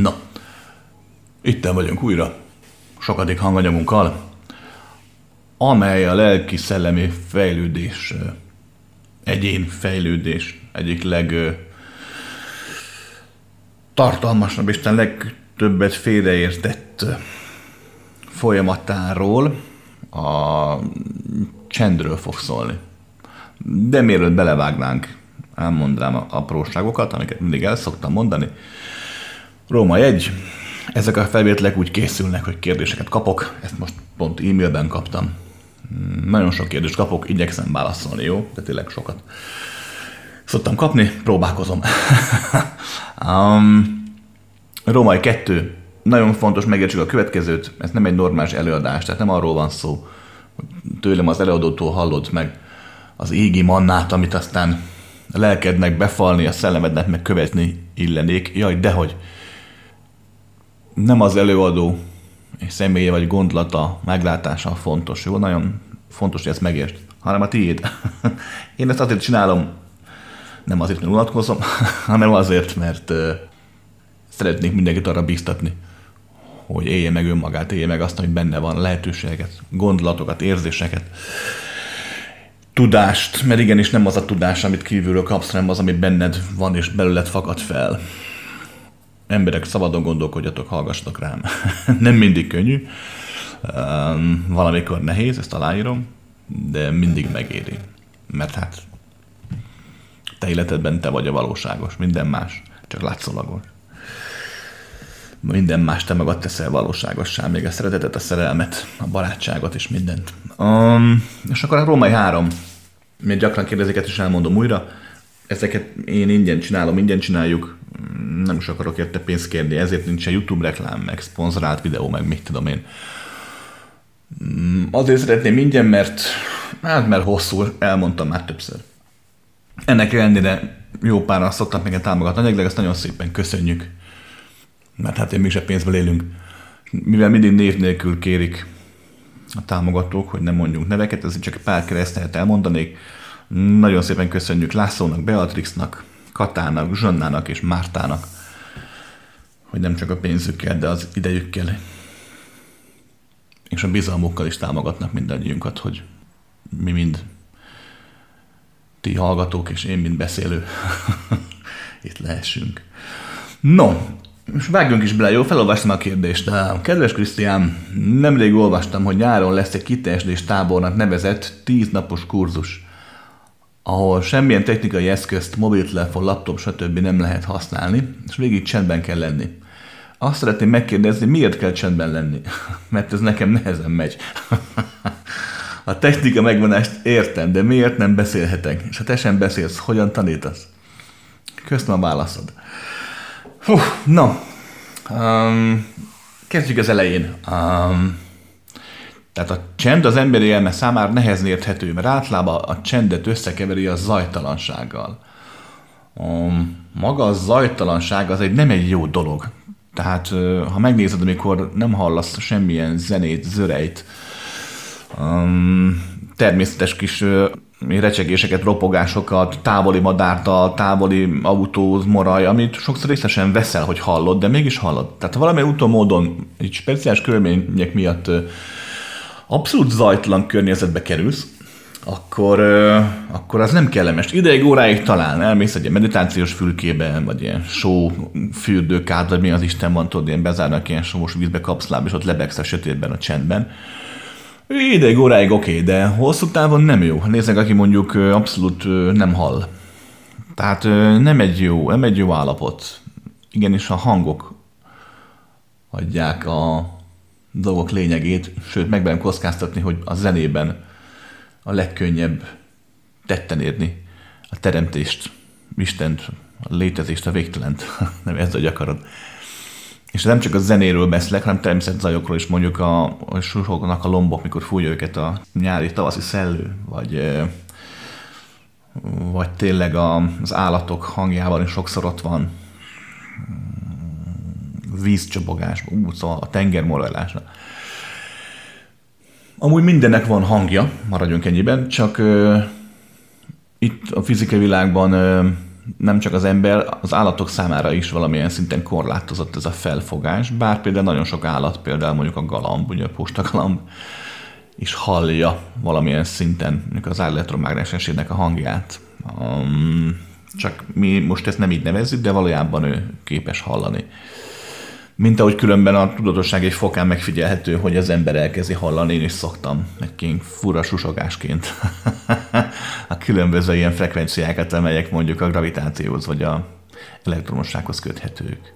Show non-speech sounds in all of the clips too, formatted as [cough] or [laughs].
Na, itten vagyunk újra, sokadik hanganyagunkkal, amely a lelki-szellemi fejlődés, egyén fejlődés egyik leg tartalmasabb és legtöbbet félreértett folyamatáról, a csendről fog szólni. De mielőtt belevágnánk, elmondanám a apróságokat, amiket mindig el szoktam mondani. Róma egy, ezek a felvételek úgy készülnek, hogy kérdéseket kapok, ezt most pont e-mailben kaptam. Nagyon sok kérdést kapok, igyekszem válaszolni, jó? De tényleg sokat. Szoktam kapni, próbálkozom. [laughs] um, Római 2. Nagyon fontos megértsük a következőt, ez nem egy normális előadás, tehát nem arról van szó, hogy tőlem az előadótól hallod meg az égi mannát, amit aztán lelkednek befalni, a szellemednek meg követni illenék. Jaj, dehogy nem az előadó személye vagy gondolata, meglátása fontos, jó? Nagyon fontos, hogy ezt megértsd, hanem a tiéd. [laughs] Én ezt azért csinálom, nem azért, mert unatkozom, [laughs] hanem azért, mert szeretnék mindenkit arra bíztatni, hogy élje meg önmagát, élje meg azt, ami benne van, lehetőségeket, gondolatokat, érzéseket, tudást, mert igenis nem az a tudás, amit kívülről kapsz, hanem az, ami benned van és belőled fakad fel. Emberek, szabadon gondolkodjatok, hallgassatok rám. [laughs] nem mindig könnyű, valamikor nehéz, ezt aláírom, de mindig megéri. Mert hát te életedben te vagy a valóságos, minden más csak látszólagos minden más te magad teszel valóságossá, még a szeretetet, a szerelmet, a barátságot és mindent. Um, és akkor a római három. Még gyakran kérdezik, és elmondom újra. Ezeket én ingyen csinálom, ingyen csináljuk. Nem is akarok érte pénzt kérni, ezért nincs a YouTube reklám, meg szponzorált videó, meg mit tudom én. Azért szeretném ingyen, mert hát mert hosszú, elmondtam már többször. Ennek ellenére jó páran szoktak minket támogatni, anyagleg ezt nagyon szépen köszönjük mert hát én mégse pénzből élünk. Mivel mindig név nélkül kérik a támogatók, hogy nem mondjunk neveket, ezért csak pár keresztelt elmondanék. Nagyon szépen köszönjük Lászlónak, Beatrixnak, Katának, Zsannának és Mártának, hogy nem csak a pénzükkel, de az idejükkel és a bizalmukkal is támogatnak mindannyiunkat, hogy mi mind ti hallgatók, és én mind beszélő [laughs] itt lehessünk. No, most vágjunk is bele, jó? Felolvastam a kérdést. Kedves Krisztián, nemrég olvastam, hogy nyáron lesz egy kiteljesedés tábornak nevezett 10 napos kurzus, ahol semmilyen technikai eszközt, mobiltelefon, laptop, stb. nem lehet használni, és végig csendben kell lenni. Azt szeretném megkérdezni, miért kell csendben lenni? [laughs] Mert ez nekem nehezen megy. [laughs] a technika megvonást értem, de miért nem beszélhetek? És ha te sem beszélsz, hogyan tanítasz? Köszönöm a válaszod. Hú, na, um, kezdjük az elején. Um, tehát a csend az emberi élme számára nehezen érthető, mert általában a csendet összekeveri a zajtalansággal. Um, maga a zajtalanság az egy nem egy jó dolog. Tehát ha megnézed, amikor nem hallasz semmilyen zenét, zörejt, um, természetes kis recsegéseket, ropogásokat, távoli madárta, távoli autó, moraj, amit sokszor részesen veszel, hogy hallod, de mégis hallod. Tehát valamilyen úton módon, egy speciális körülmények miatt abszolút zajtlan környezetbe kerülsz, akkor, akkor az nem kellemes. Ideig, óráig talán elmész egy meditációs fülkébe, vagy ilyen só fürdőkád, vagy mi az Isten van, tudod, ilyen bezárnak ilyen sós vízbe kapszláb, és ott lebegsz a sötétben, a csendben Ideig, óráig oké, okay, de hosszú távon nem jó. Nézzek, aki mondjuk abszolút nem hall. Tehát nem egy jó, nem egy jó állapot. Igenis a hangok adják a dolgok lényegét, sőt meg kockáztatni, hogy a zenében a legkönnyebb tetten érni a teremtést, Istent, a létezést, a végtelent, [laughs] nem ez, hogy akarod. És nem csak a zenéről beszélek, hanem természetzajokról is mondjuk a, a susognak a lombok, mikor fújja őket a nyári tavaszi szellő, vagy, vagy tényleg a, az állatok hangjában is sokszor ott van vízcsobogás, ú, szóval a tengermorajlásra. Amúgy mindennek van hangja, maradjunk ennyiben, csak uh, itt a fizikai világban uh, nem csak az ember, az állatok számára is valamilyen szinten korlátozott ez a felfogás, bár például nagyon sok állat, például mondjuk a galamb, ugye a postagalamb, is hallja valamilyen szinten az elektromágnesesének a hangját. Um, csak mi most ezt nem így nevezzük, de valójában ő képes hallani. Mint ahogy különben a tudatosság egy fokán megfigyelhető, hogy az ember elkezdi hallani, én is szoktam egy fura susogásként [laughs] a különböző ilyen frekvenciákat, amelyek mondjuk a gravitációhoz vagy a elektromossághoz köthetők.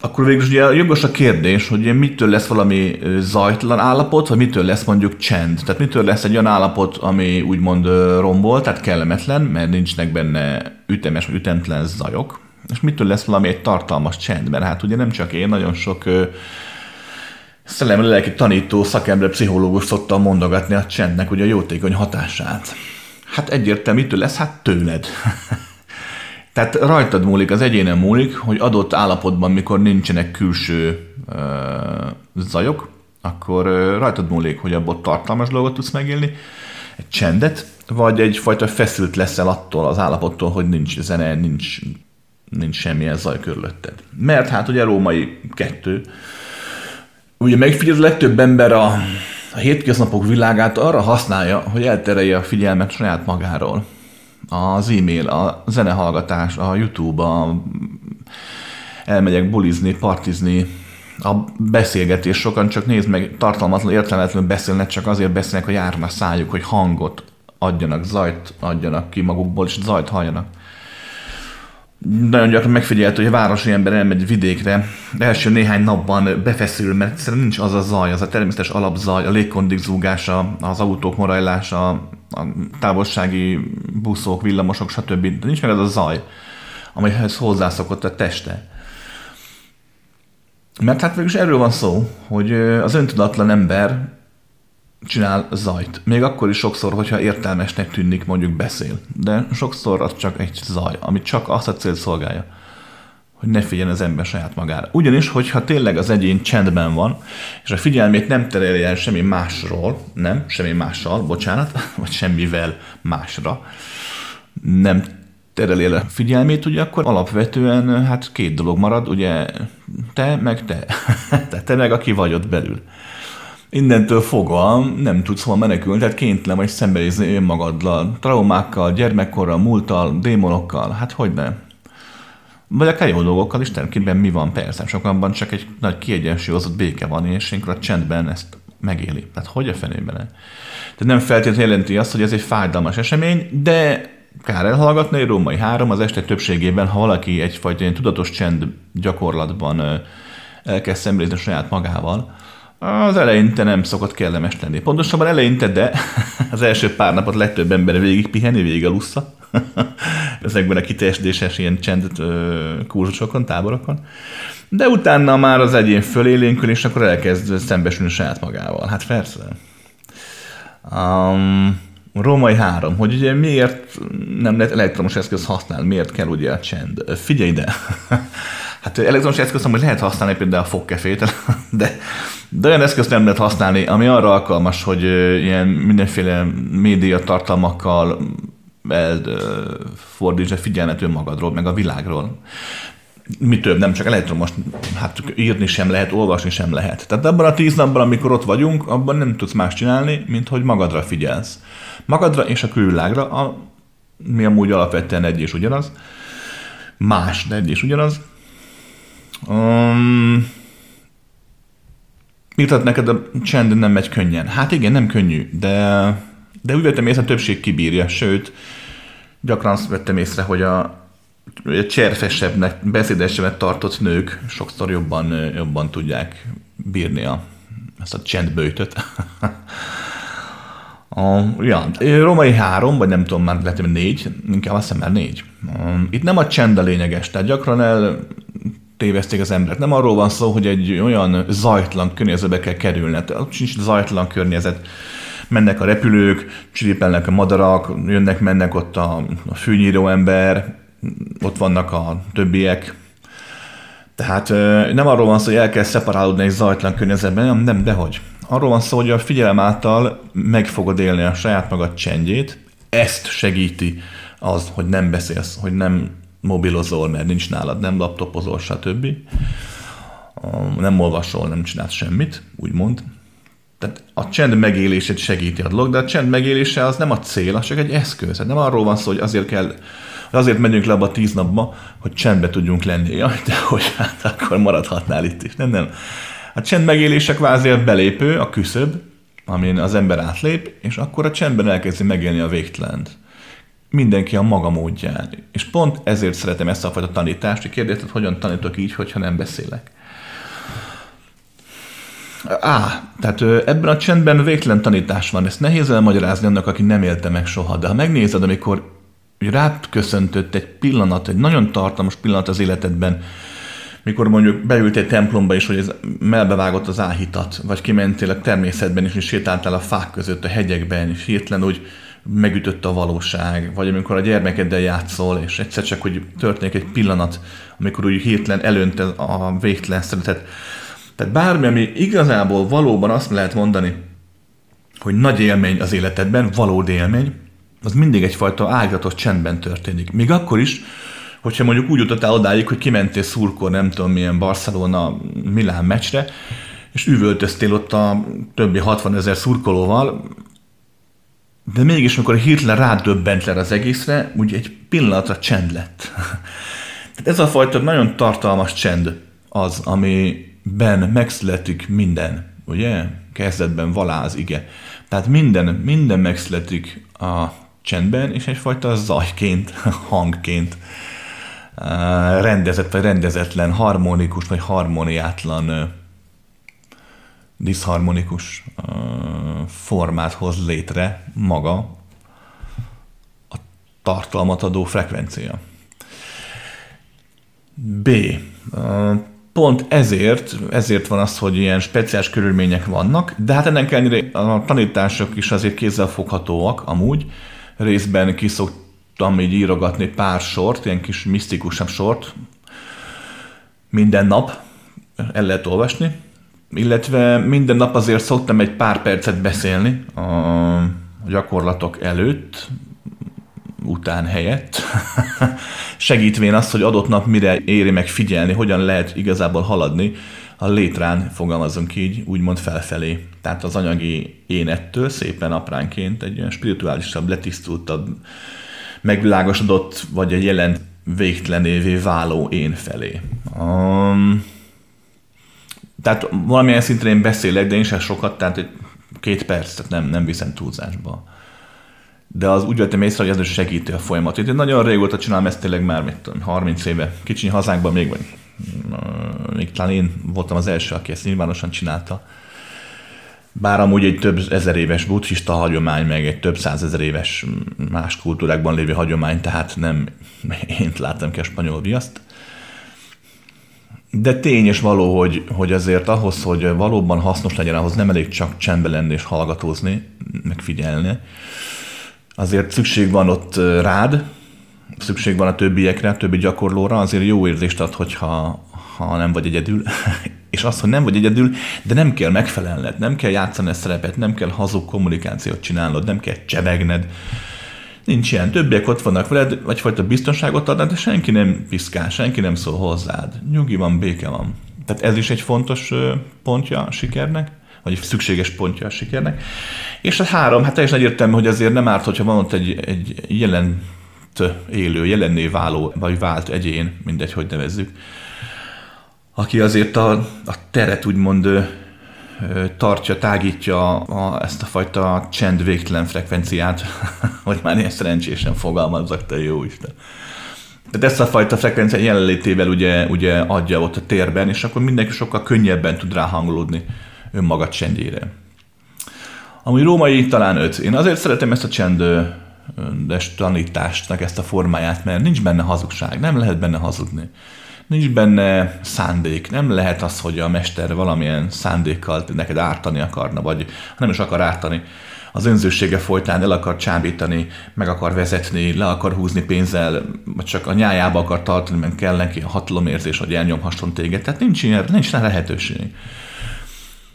Akkor végül ugye jogos a kérdés, hogy mitől lesz valami zajtlan állapot, vagy mitől lesz mondjuk csend. Tehát mitől lesz egy olyan állapot, ami úgymond rombol, tehát kellemetlen, mert nincsnek benne ütemes vagy ütemtelen zajok, és mitől lesz valami egy tartalmas csend, mert hát ugye nem csak én, nagyon sok szellemi tanító, szakember, pszichológus szokta mondogatni a csendnek ugye a jótékony hatását. Hát egyértelmű, mitől lesz? Hát tőled. [laughs] Tehát rajtad múlik, az egyénen múlik, hogy adott állapotban, mikor nincsenek külső uh, zajok, akkor rajtad múlik, hogy abból tartalmas dolgot tudsz megélni, egy csendet, vagy egyfajta feszült leszel attól az állapottól, hogy nincs zene, nincs, nincs semmilyen zaj körülötted. Mert hát ugye római kettő, ugye megfigyelő legtöbb ember a, a hétköznapok világát arra használja, hogy elterelje a figyelmet saját magáról az e-mail, a zenehallgatás, a YouTube, a elmegyek bulizni, partizni, a beszélgetés, sokan csak nézd meg, tartalmatlan, értelmetlenül beszélnek, csak azért beszélnek, hogy járna a szájuk, hogy hangot adjanak, zajt adjanak ki magukból, és zajt halljanak. Nagyon gyakran megfigyelt, hogy a városi ember elmegy vidékre, első néhány napban befeszül, mert egyszerűen nincs az a zaj, az a természetes alapzaj, a légkondik zúgása, az autók morajlása, a távolsági buszok, villamosok, stb. De nincs meg az a zaj, amihez hozzászokott a teste. Mert hát végülis erről van szó, hogy az öntudatlan ember csinál zajt. Még akkor is sokszor, hogyha értelmesnek tűnik, mondjuk beszél. De sokszor az csak egy zaj, ami csak azt a célt szolgálja, hogy ne figyeljen az ember saját magára. Ugyanis, hogyha tényleg az egyén csendben van, és a figyelmét nem tereli el semmi másról, nem, semmi mással, bocsánat, [laughs] vagy semmivel másra, nem tereli el a figyelmét, ugye akkor alapvetően hát két dolog marad, ugye te meg te. [laughs] te, te meg aki vagy ott belül innentől fogva nem tudsz hol menekülni, tehát kénytelen vagy szembenézni önmagaddal, traumákkal, gyermekkorral, múlttal, démonokkal, hát hogy ne. Vagy akár jó dolgokkal is, természetesen mi van, persze, sokanban csak egy nagy kiegyensúlyozott béke van, és ilyenkor a csendben ezt megéli. Tehát hogy a fenében? Tehát nem feltétlenül jelenti azt, hogy ez egy fájdalmas esemény, de kár elhallgatni, római három az este többségében, ha valaki egyfajta ilyen tudatos csend gyakorlatban elkezd szemlézni saját magával, az eleinte nem szokott kellemes lenni. Pontosabban eleinte, de [laughs] az első pár napot legtöbb ember végig piheni, végig alussza. [laughs] Ezekben a kitesdéses ilyen csend kurzusokon, táborokon. De utána már az egyén fölélénkül, és akkor elkezd szembesülni saját magával. Hát persze. Um, Római három, hogy ugye miért nem lehet elektromos eszköz használni, miért kell ugye a csend. Figyelj ide! [laughs] Hát elektromos eszköz hogy lehet használni például a fogkefét, [laughs] de, de olyan eszközt nem lehet használni, ami arra alkalmas, hogy ilyen mindenféle média tartalmakkal elfordítsa figyelmet önmagadról, meg a világról. Mi több, nem csak elektromos, hát írni sem lehet, olvasni sem lehet. Tehát abban a tíz napban, amikor ott vagyunk, abban nem tudsz más csinálni, mint hogy magadra figyelsz. Magadra és a külvilágra, a, mi amúgy alapvetően egy és ugyanaz, más, de egy és ugyanaz, Um, Írtad neked a csend nem megy könnyen. Hát igen, nem könnyű, de, de úgy vettem észre, a többség kibírja, sőt, gyakran azt vettem észre, hogy a, cserfesebbnek, beszédesebbet tartott nők sokszor jobban, jobban tudják bírni a, ezt a csendbőjtöt. [laughs] A, ja, római három, vagy nem tudom, már lehet, hogy négy, inkább azt hiszem már négy. Itt nem a csend a lényeges, tehát gyakran el tévezték az emberek. Nem arról van szó, hogy egy olyan zajtlan környezetbe kell kerülni. Hát ott sincs zajtlan környezet. Mennek a repülők, csiripelnek a madarak, jönnek, mennek ott a, a fűnyíró ember, ott vannak a többiek. Tehát nem arról van szó, hogy el kell szeparálódni egy zajtlan környezetben, nem, nem, dehogy. Arról van szó, hogy a figyelem által meg fogod élni a saját magad csendjét, ezt segíti az, hogy nem beszélsz, hogy nem mobilozol, mert nincs nálad, nem laptopozol, stb. Nem olvasol, nem csinálsz semmit, úgymond. Tehát a csend megélését segíti a dolog, de a csend megélése az nem a cél, az csak egy eszköz. Hát nem arról van szó, hogy azért kell, azért megyünk le abba a tíz napba, hogy csendbe tudjunk lenni. Jaj, de hogy hát akkor maradhatnál itt is. Nem, nem. A csend megélése kvázi a belépő, a küszöb, amin az ember átlép, és akkor a csendben elkezdi megélni a végtelent. Mindenki a maga módján. És pont ezért szeretem ezt a fajta tanítást, hogy kérdezted, hogyan tanítok így, hogyha nem beszélek. Á, tehát ebben a csendben végtelen tanítás van. Ezt nehéz elmagyarázni annak, aki nem élte meg soha. De ha megnézed, amikor rád köszöntött egy pillanat, egy nagyon tartalmas pillanat az életedben, mikor mondjuk beült egy templomba is, hogy ez melbevágott az áhítat, vagy kimentél a természetben is, és sétáltál a fák között, a hegyekben, és hirtelen úgy megütött a valóság, vagy amikor a gyermekeddel játszol, és egyszer csak, hogy történik egy pillanat, amikor úgy hirtelen elönte a végtelen szeretet. Tehát bármi, ami igazából valóban azt lehet mondani, hogy nagy élmény az életedben, valódi élmény, az mindig egyfajta ágatott csendben történik. Még akkor is, hogyha mondjuk úgy jutottál odáig, hogy kimentél szurkor, nem tudom milyen Barcelona Milán meccsre, és üvöltöztél ott a többi 60 ezer szurkolóval, de mégis, amikor hirtelen rádöbbent le az egészre, úgy egy pillanatra csend lett. [laughs] Tehát ez a fajta nagyon tartalmas csend az, amiben megszületik minden, ugye? Kezdetben valá az ige. Tehát minden, minden megszületik a csendben, és egyfajta zajként, [laughs] hangként rendezett vagy rendezetlen, harmonikus vagy harmoniátlan, diszharmonikus formát hoz létre maga a tartalmat adó frekvencia. B. Pont ezért, ezért van az, hogy ilyen speciális körülmények vannak, de hát ennek ellenére a tanítások is azért kézzelfoghatóak amúgy, részben kiszok, tudtam így írogatni pár sort, ilyen kis misztikusabb sort, minden nap el lehet olvasni, illetve minden nap azért szoktam egy pár percet beszélni a gyakorlatok előtt, után helyett, [laughs] segítvén azt, hogy adott nap mire éri meg figyelni, hogyan lehet igazából haladni a létrán, fogalmazunk így, úgymond felfelé. Tehát az anyagi énettől szépen apránként egy olyan spirituálisabb, letisztultabb, megvilágosodott, vagy egy jelent végtelenévé váló én felé. Um, tehát valamilyen szinten én beszélek, de én sem sokat, tehát két perc, tehát nem, nem viszem túlzásba. De az úgy vettem észre, hogy ez is segíti a folyamatot. Én nagyon régóta csinálom ezt tényleg már, mit tudom, 30 éve. Kicsi hazánkban még, vagy még talán én voltam az első, aki ezt nyilvánosan csinálta. Bár amúgy egy több ezer éves buddhista hagyomány, meg egy több százezer éves más kultúrákban lévő hagyomány, tehát nem [laughs] én láttam ki a spanyol viaszt. De tény és való, hogy, hogy azért ahhoz, hogy valóban hasznos legyen, ahhoz nem elég csak csendben lenni és hallgatózni, meg figyelni. Azért szükség van ott rád, szükség van a többiekre, a többi gyakorlóra, azért jó érzést ad, hogyha ha nem vagy egyedül, [laughs] és az, hogy nem vagy egyedül, de nem kell megfelelned, nem kell játszani a szerepet, nem kell hazug kommunikációt csinálnod, nem kell csebegned. Nincs ilyen. Többiek ott vannak veled, vagyfajta biztonságot adnak, de senki nem piszkál, senki nem szól hozzád. Nyugi van, béke van. Tehát ez is egy fontos pontja a sikernek, vagy szükséges pontja a sikernek. És a három, hát teljesen egyértelmű, hogy azért nem árt, hogyha van ott egy, egy jelent élő, jelenné váló, vagy vált egyén, mindegy, hogy nevezzük, aki azért a, a teret úgymond tartja, tágítja a, ezt a fajta csend végtelen frekvenciát, [laughs] hogy már ilyen szerencsésen fogalmazzak, te jó Isten. Tehát ezt a fajta frekvencia jelenlétével ugye, ugye adja ott a térben, és akkor mindenki sokkal könnyebben tud ráhangolódni önmaga csendjére. Ami római talán öt. Én azért szeretem ezt a csendes tanítástnak ezt a formáját, mert nincs benne hazugság, nem lehet benne hazudni nincs benne szándék. Nem lehet az, hogy a mester valamilyen szándékkal neked ártani akarna, vagy nem is akar ártani. Az önzősége folytán el akar csábítani, meg akar vezetni, le akar húzni pénzzel, vagy csak a nyájába akar tartani, mert kell neki a hatalomérzés, hogy elnyomhasson téged. Tehát nincs ilyen, nincs rá lehetőség.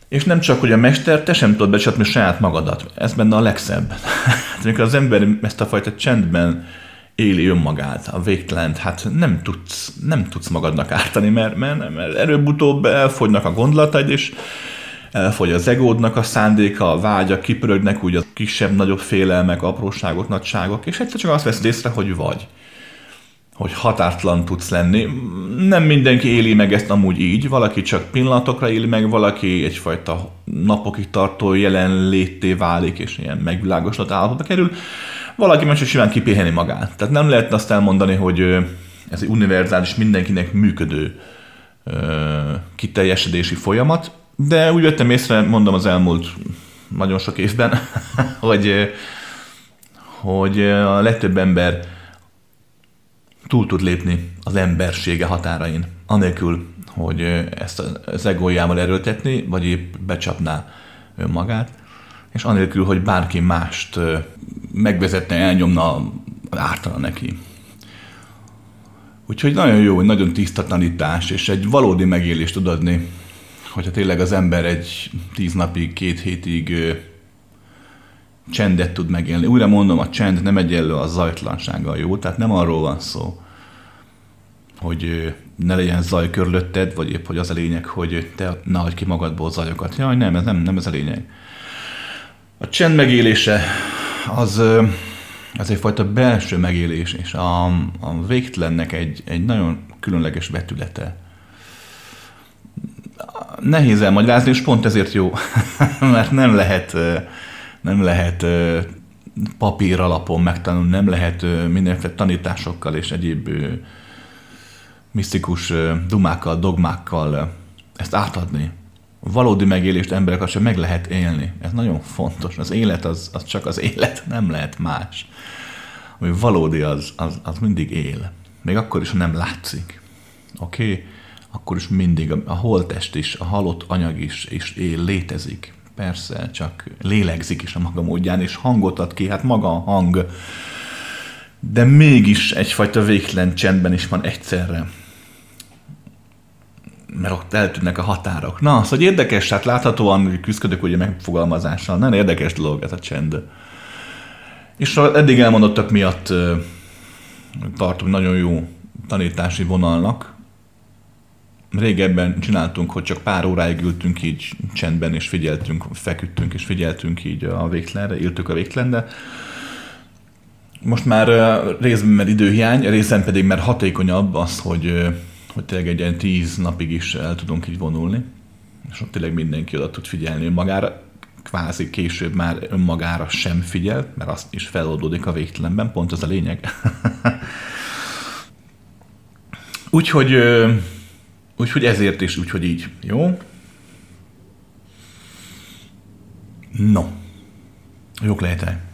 És nem csak, hogy a mester, te sem tudod becsatni saját magadat. Ez benne a legszebb. [laughs] Hát, amikor az ember ezt a fajta csendben éli önmagát, a végtelent, hát nem tudsz, nem tudsz magadnak ártani, mert, mert, mert előbb-utóbb elfogynak a gondolataid, és elfogy az egódnak a szándéka, a vágya, kipörögnek úgy a kisebb-nagyobb félelmek, apróságok, nagyságok, és egyszer csak azt veszed észre, hogy vagy. Hogy határtlan tudsz lenni. Nem mindenki éli meg ezt amúgy így, valaki csak pillanatokra éli meg, valaki egyfajta napokig tartó jelenlétté válik, és ilyen megvilágosodott állapotba kerül. Valaki csak simán kipiheni magát. Tehát nem lehet azt elmondani, hogy ez egy univerzális, mindenkinek működő kiteljesedési folyamat, de úgy vettem észre, mondom az elmúlt nagyon sok évben, [laughs] hogy, hogy a legtöbb ember túl tud lépni az embersége határain, anélkül, hogy ezt az egójával erőltetni, vagy épp becsapná önmagát, és anélkül, hogy bárki mást megvezetne, elnyomna, ártana neki. Úgyhogy nagyon jó, nagyon tiszta tanítás, és egy valódi megélést tud adni hogyha tényleg az ember egy tíz napig, két hétig csendet tud megélni. Újra mondom, a csend nem egyenlő a zajtlansággal, jó? Tehát nem arról van szó, hogy ne legyen zaj körülötted, vagy épp, hogy az a lényeg, hogy te ne hagyd ki magadból zajokat. Jaj, nem, ez nem, nem ez a lényeg. A csend megélése az, az egyfajta belső megélés, és a, a végtelennek egy, egy nagyon különleges vetülete nehéz elmagyarázni, és pont ezért jó, [laughs] mert nem lehet, nem lehet papír alapon megtanulni, nem lehet mindenféle tanításokkal és egyéb misztikus dumákkal, dogmákkal ezt átadni. Valódi megélést emberek sem meg lehet élni. Ez nagyon fontos. Az élet az, az csak az élet, nem lehet más. Ami valódi, az, az, az mindig él. Még akkor is, ha nem látszik. Oké? Okay? akkor is mindig a, holtest is, a halott anyag is, is él, létezik. Persze, csak lélegzik is a maga módján, és hangot ad ki, hát maga a hang. De mégis egyfajta végtelen csendben is van egyszerre. Mert ott eltűnnek a határok. Na, szóval érdekes, hát láthatóan küzdök ugye megfogalmazással. Nagyon érdekes dolog ez a csend. És eddig elmondottak miatt tartom nagyon jó tanítási vonalnak, régebben csináltunk, hogy csak pár óráig ültünk így csendben, és figyeltünk, feküdtünk, és figyeltünk így a végtelenre, ültük a végtelenre. Most már részben mert időhiány, részben pedig mert hatékonyabb az, hogy, hogy tényleg egy ilyen tíz napig is el tudunk így vonulni, és ott tényleg mindenki oda tud figyelni önmagára, kvázi később már önmagára sem figyel, mert azt is feloldódik a végtelenben, pont ez a lényeg. [laughs] Úgyhogy Úgyhogy ezért is, úgyhogy így. Jó? No. Jók lehetek.